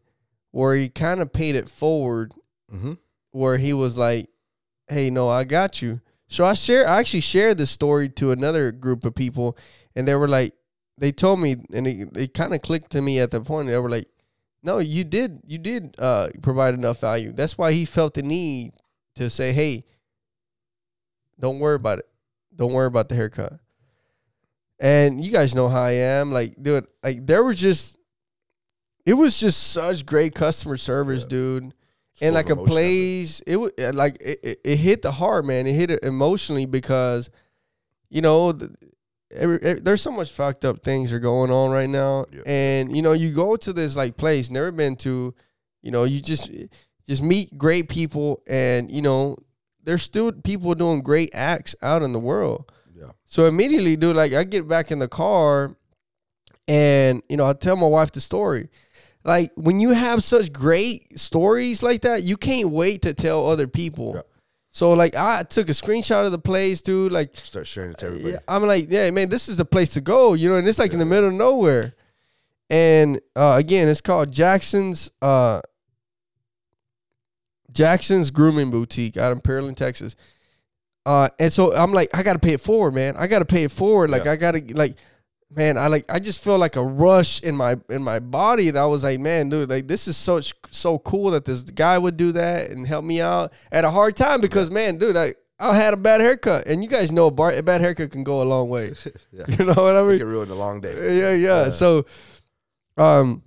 where he kind of paid it forward Mm-hmm. where he was like, "Hey, no, I got you." So I share, I actually shared this story to another group of people, and they were like, they told me, and it, it kind of clicked to me at the point. They were like, "No, you did, you did uh, provide enough value." That's why he felt the need to say, "Hey, don't worry about it. Don't worry about the haircut." And you guys know how I am. Like, dude, like there was just, it was just such great customer service, Yeah. dude and like a place it was like it, it, it hit the heart man it hit it emotionally because you know the, every, every- there's so much fucked up things are going on right now Yeah. and you know you go to this like place never been to you know you just just meet great people and you know there's still people doing great acts out in the world Yeah. so immediately, dude, like I get back in the car and, you know, I tell my wife the story. Like when you have such great stories like that, you can't wait to tell other people. Yeah. So like I took a screenshot of the place, dude. Like Start sharing it to everybody. yeah, I'm like, yeah, man, this is the place to go, you know, and it's like in the middle of nowhere. And uh, again, it's called Jackson's uh, Jackson's Grooming Boutique out in Pearland, Texas. Uh, and so I'm like, I gotta pay it forward, man. I gotta pay it forward. Like Yeah. I gotta like, man, I like I just feel like a rush in my in my body that I was like, man, dude, like this is so so cool that this guy would do that and help me out at a hard time because man, dude, I I had a bad haircut, and you guys know a, bar, a bad haircut can go a long way. Yeah. You know what I It mean? can ruin a long day. Yeah, yeah. So, um,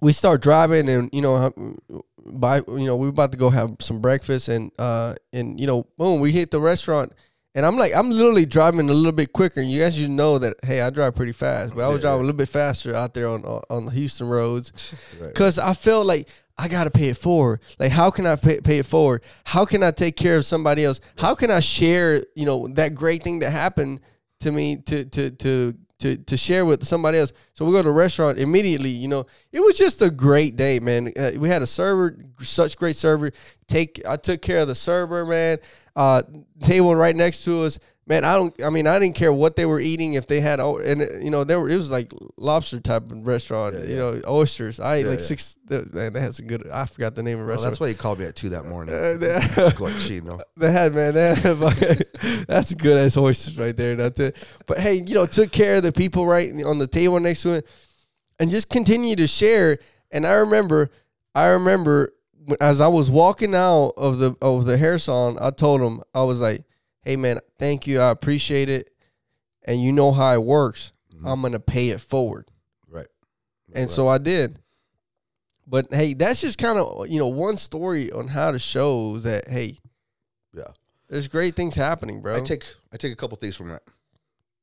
we start driving, and you know, by you know, we about to go have some breakfast, and uh, and you know, boom, we hit the restaurant, and I'm like, I'm literally driving a little bit quicker, and you guys, you know that, hey, I drive pretty fast, but I was Yeah, driving a little bit faster out there on on the Houston roads, Right. Cause I felt like I gotta pay it forward. Like, how can I pay, pay it forward? How can I take care of somebody else? How can I share, you know, that great thing that happened to me to to to to to share with somebody else? So we go to the restaurant immediately. You know, it was just a great day, man. Uh, we had a server, such great server. Take I took care of the server, man. Uh, table right next to us. Man, I don't. I mean, I didn't care what they were eating. If they had, oh, and uh, you know, there were. It was like lobster type of restaurant. Yeah, you yeah. know, oysters. I ate Yeah, like six. Man, they had some good. I forgot the name of the restaurant. that's why he called me at two that morning. Uh, they- they had man, they had that's good as oysters right there. That's it. But hey, you know, took care of the people right on the table next to it, and just continue to share. And I remember, I remember as I was walking out of the of the hair salon, I told him I was like, "Hey man, thank you, I appreciate it, and you know how it works. Mhm. I'm gonna pay it forward." Right. And Right. so I did. But hey, that's just kind of you know one story on how to show that hey, Yeah. there's great things happening, bro. I take I take a couple things from that.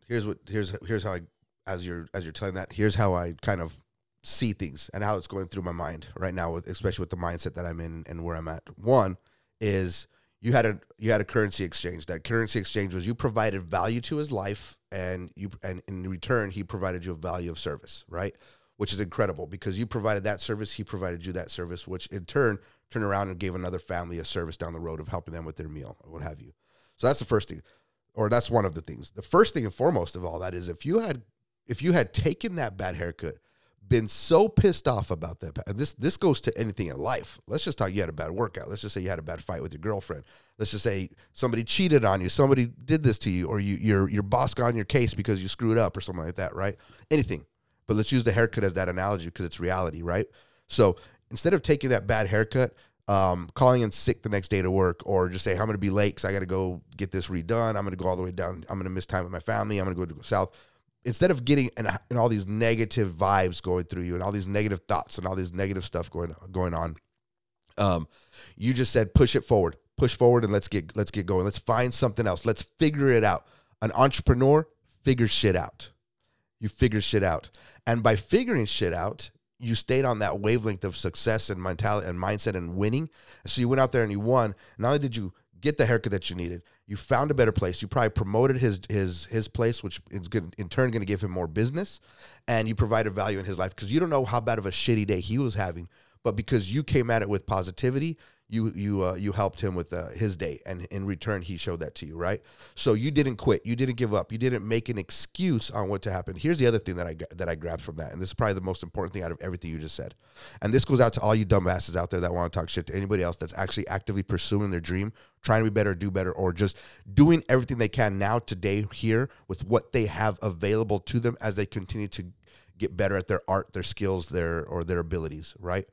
Here's what here's here's how I as you're as you're telling that here's how I kind of see things and how it's going through my mind right now, with, especially with the mindset that I'm in and where I'm at. One is you had a you had a currency exchange. That currency exchange was you provided value to his life, and you and in return he provided you a value of service, right? Which is incredible because you provided that service, he provided you that service, which in turn turned around and gave another family a service down the road of helping them with their meal or what have you. So that's the first thing, or that's one of the things. The first thing and foremost of all that is if you had if you had taken that bad haircut, been so pissed off about that, and this this goes to anything in life. Let's just talk. You had a bad workout. Let's just say you had a bad fight with your girlfriend. Let's just say somebody cheated on you. Somebody did this to you, or you your your boss got on your case because you screwed up or something like that. Right? Anything. But let's use the haircut as that analogy because it's reality, right? So instead of taking that bad haircut, um, calling in sick the next day to work, or just say, I'm going to be late because I got to go get this redone. I'm going to go all the way down. I'm going to miss time with my family. I'm going to go to south. Instead of getting and, and all these negative vibes going through you and all these negative thoughts and all this negative stuff going going on, um, you just said push it forward, push forward, and let's get let's get going. Let's find something else. Let's figure it out. An entrepreneur figures shit out. You figure shit out, and by figuring shit out, you stayed on that wavelength of success and mentality and mindset and winning. So you went out there and you won. Not only did you get the haircut that you needed, you found a better place. You probably promoted his his his place, which is good in turn going to give him more business, and you provided value in his life because you don't know how bad of a shitty day he was having, but because you came at it with positivity, you you uh, you helped him with uh, his day, and in return he showed that to you, right? So you didn't quit, you didn't give up, you didn't make an excuse on what to happen. Here's the other thing that I that I grabbed from that, and this is probably the most important thing out of everything you just said, and this goes out to all you dumbasses out there that want to talk shit to anybody else that's actually actively pursuing their dream, trying to be better, do better, or just doing everything they can now today here with what they have available to them as they continue to get better at their art, their skills, their or their abilities, right?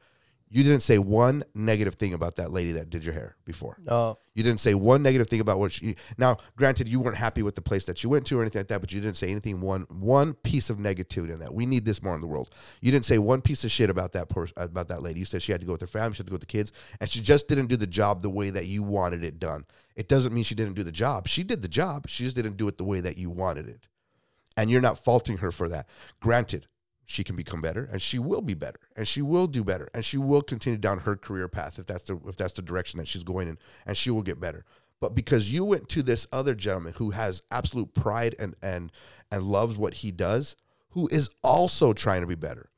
You didn't say one negative thing about that lady that did your hair before. No. You didn't say one negative thing about what she. Now, granted, you weren't happy with the place that you went to or anything like that, but you didn't say anything one one piece of negativity in that. We need this more in the world. You didn't say one piece of shit about that person about that lady. You said she had to go with her family, she had to go with the kids, and she just didn't do the job the way that you wanted it done. It doesn't mean she didn't do the job. She did the job. She just didn't do it the way that you wanted it, and you're not faulting her for that. Granted, she can become better and she will be better and she will do better and she will continue down her career path if that's the if that's the direction that she's going in and she will get better. But because you went to this other gentleman who has absolute pride and and and loves what he does who is also trying to be better.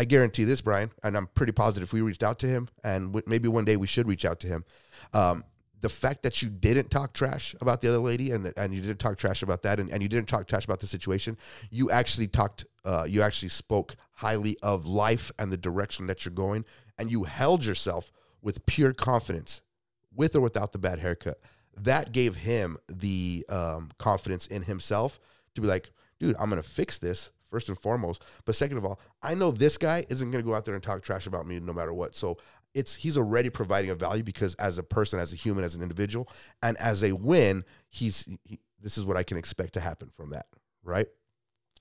I guarantee this brian and i'm pretty positive we reached out to him and w- maybe one day we should reach out to him um, the fact that you didn't talk trash about the other lady and and you didn't talk trash about that and, and you didn't talk trash about the situation, you actually talked uh, you actually spoke highly of life and the direction that you're going and you held yourself with pure confidence with or without the bad haircut. That gave him the um, confidence in himself to be like, dude, I'm gonna fix this first and foremost. But second of all, I know this guy isn't to go out there and talk trash about me no matter what. So it's he's already providing a value because as a person, as a human, as an individual, and as a win, he's he, this is what I can expect to happen from that, right?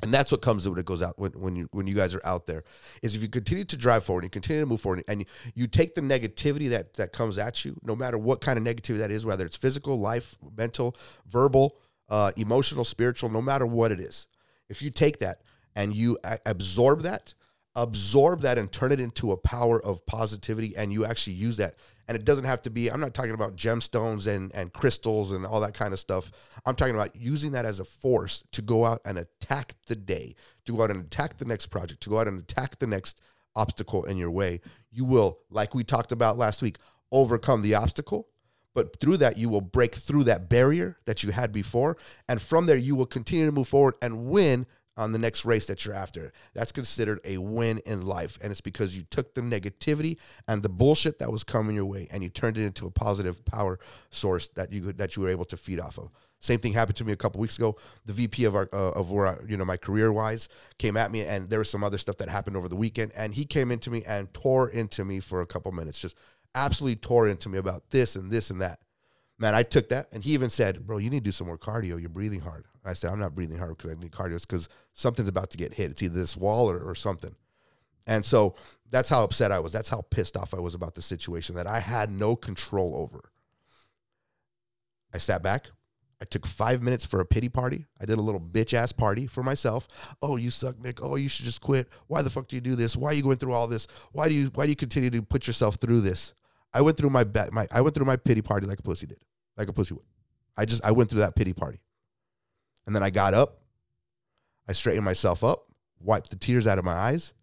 And that's what comes when it goes out when, when you when you guys are out there is if you continue to drive forward, you continue to move forward, and you, you take the negativity that that comes at you, no matter what kind of negativity that is, whether it's physical, life, mental, verbal, uh, emotional, spiritual, no matter what it is, if you take that and you absorb that, absorb that and turn it into a power of positivity, and you actually use that and it doesn't have to be i'm not talking about gemstones and, and crystals and all that kind of stuff. I'm talking about using that as a force to go out and attack the day to go out and attack the next project to go out and attack the next obstacle in your way. You will like we talked about last week overcome the obstacle but through that you will break through that barrier that you had before. And from there you will continue to move forward and win on the next race that you're after. That's considered a win in life. And it's because you took the negativity and the bullshit that was coming your way and you turned it into a positive power source that you that you were able to feed off of. Same thing happened to me a couple weeks ago. The VP of our uh, of where I, you know my career wise came at me, and there was some other stuff that happened over the weekend, and he came into me and tore into me for a couple minutes, just absolutely tore into me about this and this and that. Man, I took that, and he even said, "Bro, you need to do some more cardio. You're breathing hard." I said, "I'm not breathing hard because I need cardio. Because something's about to get hit. It's either this wall or, or something." And so that's how upset I was. That's how pissed off I was about the situation that I had no control over. I sat back. I took five minutes for a pity party. I did a little bitch ass party for myself. Oh, you suck, Nick. Oh, you should just quit. Why the fuck do you do this? Why are you going through all this? Why do you why do you continue to put yourself through this? I went through my my I went through my pity party like a pussy did, like a pussy would. I just I went through that pity party, and then I got up. I straightened myself up, wiped the tears out of my eyes,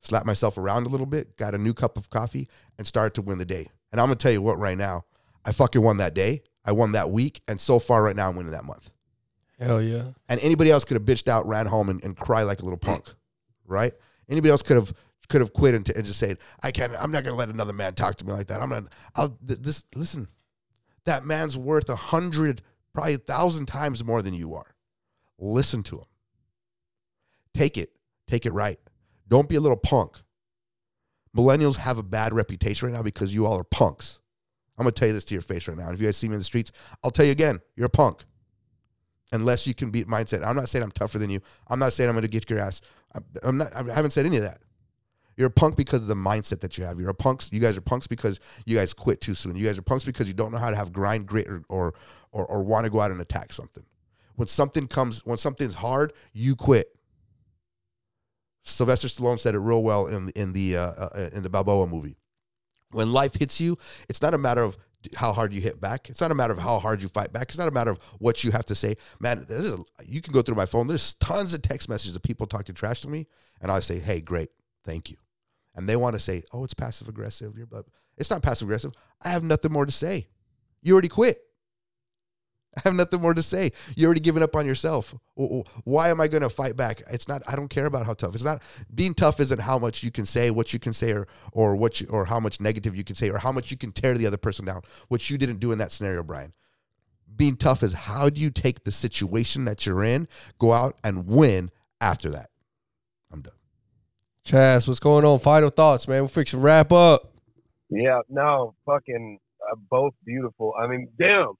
slapped myself around a little bit, got a new cup of coffee, and started to win the day. And I'm gonna tell you what, right now, I fucking won that day. I won that week, and so far, right now, I'm winning that month. Hell yeah. And anybody else could have bitched out, ran home, and, and cried like a little punk, right? Anybody else could have could have quit and, t- and just said, "I can't. I'm not gonna let another man talk to me like that. I'm not. I'll th- this. Listen, that man's worth a hundred, probably a thousand times more than you are. Listen to them. Take it. Take it right. Don't be a little punk. Millennials have a bad reputation right now because you all are punks. I'm gonna tell you this to your face right now. If you guys see me in the streets, I'll tell you again, you're a punk. Unless you can beat mindset. I'm not saying I'm tougher than you. I'm not saying I'm gonna get your ass. I'm not. I haven't said any of that. You're a punk because of the mindset that you have. You're a punks. You guys are punks because you guys quit too soon. You guys are punks because you don't know how to have grind, grit, or or or, or want to go out and attack something. When something comes, when something's hard, you quit. Sylvester Stallone said it real well in in the uh, uh, in the Balboa movie. When life hits you, it's not a matter of how hard you hit back. It's not a matter of how hard you fight back. It's not a matter of what you have to say. Man, a, you can go through my phone. There's tons of text messages of people talking trash to me, and I say, "Hey, great, thank you." And they want to say, "Oh, it's passive aggressive." You're, it's not passive aggressive. I have nothing more to say. You already quit. I have nothing more to say. You're already giving up on yourself. Why am I going to fight back? It's not. I don't care about how tough. It's not. Being tough isn't how much you can say, what you can say, or or what you, or how much negative you can say, or how much you can tear the other person down. Which you didn't do in that scenario, Brian. Being tough is how do you take the situation that you're in, go out and win after that. I'm done. Chaz, what's going on? Final thoughts, man. We're fixing wrap up. Yeah, no, fucking uh, both beautiful. I mean, damn.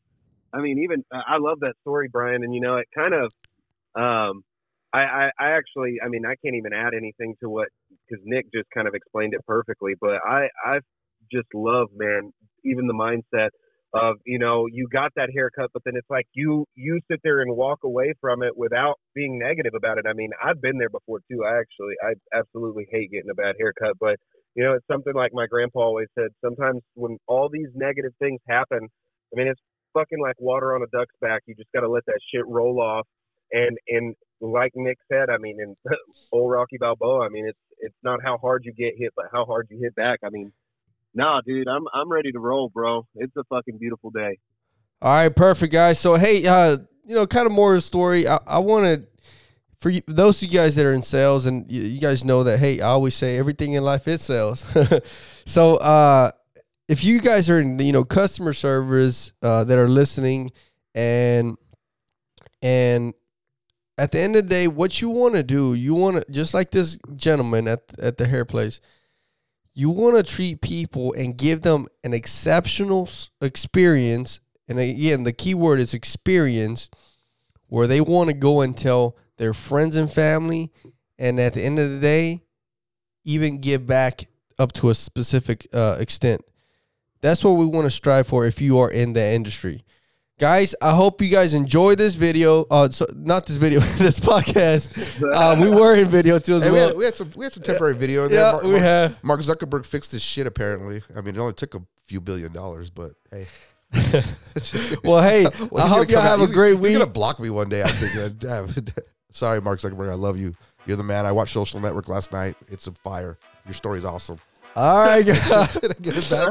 I mean, even I love that story, Brian, and you know, it kind of, um, I, I, I actually, I mean, I can't even add anything to what because Nick just kind of explained it perfectly. But I, I just love, man, even the mindset of you know you got that haircut, but then it's like you you sit there and walk away from it without being negative about it. I mean, I've been there before too. I actually, I absolutely hate getting a bad haircut, but you know, it's something like my grandpa always said. Sometimes when all these negative things happen, I mean, it's fucking like water on a duck's back. You just got to let that shit roll off. And and like Nick said, I mean, in old Rocky Balboa, I mean, it's it's not how hard you get hit, but how hard you hit back. I mean, nah, dude, I'm I'm ready to roll, bro. It's a fucking beautiful day. All right, perfect, guys. So hey, uh, you know, kind of more of a story. I, I wanted for you, those of you guys that are in sales, and you, you guys know that. Hey, I always say everything in life is sales. so uh, if you guys are in you know customer service uh, that are listening and and at the end of the day, what you want to do, you want to just like this gentleman at at the hair place. You want to treat people and give them an exceptional experience, and again, the key word is experience, where they want to go and tell their friends and family, and at the end of the day, even give back up to a specific uh, extent. That's what we want to strive for if you are in the industry. Guys, I hope you guys enjoy this video. Uh, so not this video, this podcast. Uh, we were in video too as Hey, we, had, we had some we had some temporary video in there. Yeah, Mark, we Mark- have. Mark Zuckerberg fixed his shit apparently. I mean, it only took a few billion dollars, but hey. well, hey, Well, I hope y'all come out- have a he's- great He's week. gonna block me one day. I think. Sorry, Mark Zuckerberg. I love you. You're the man. I watched Social Network last night. It's a fire. Your story's awesome. All right, guys. Did I get it back?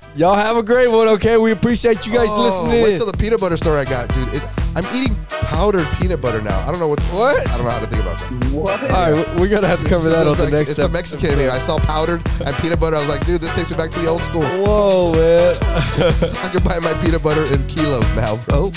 y'all have a great one. Okay, we appreciate you guys oh, listening. Wait in. till the peanut butter story I got, dude. It, I'm eating powdered peanut butter now. I don't know what. What? I don't know how to think about that. What? All right, we- we're gonna have to cover It's- that it's on the next. It's a. Mexican in me. I saw powdered and peanut butter. I was like, dude, this takes me back to the old school. Whoa, man. I can buy my peanut butter in kilos now, bro.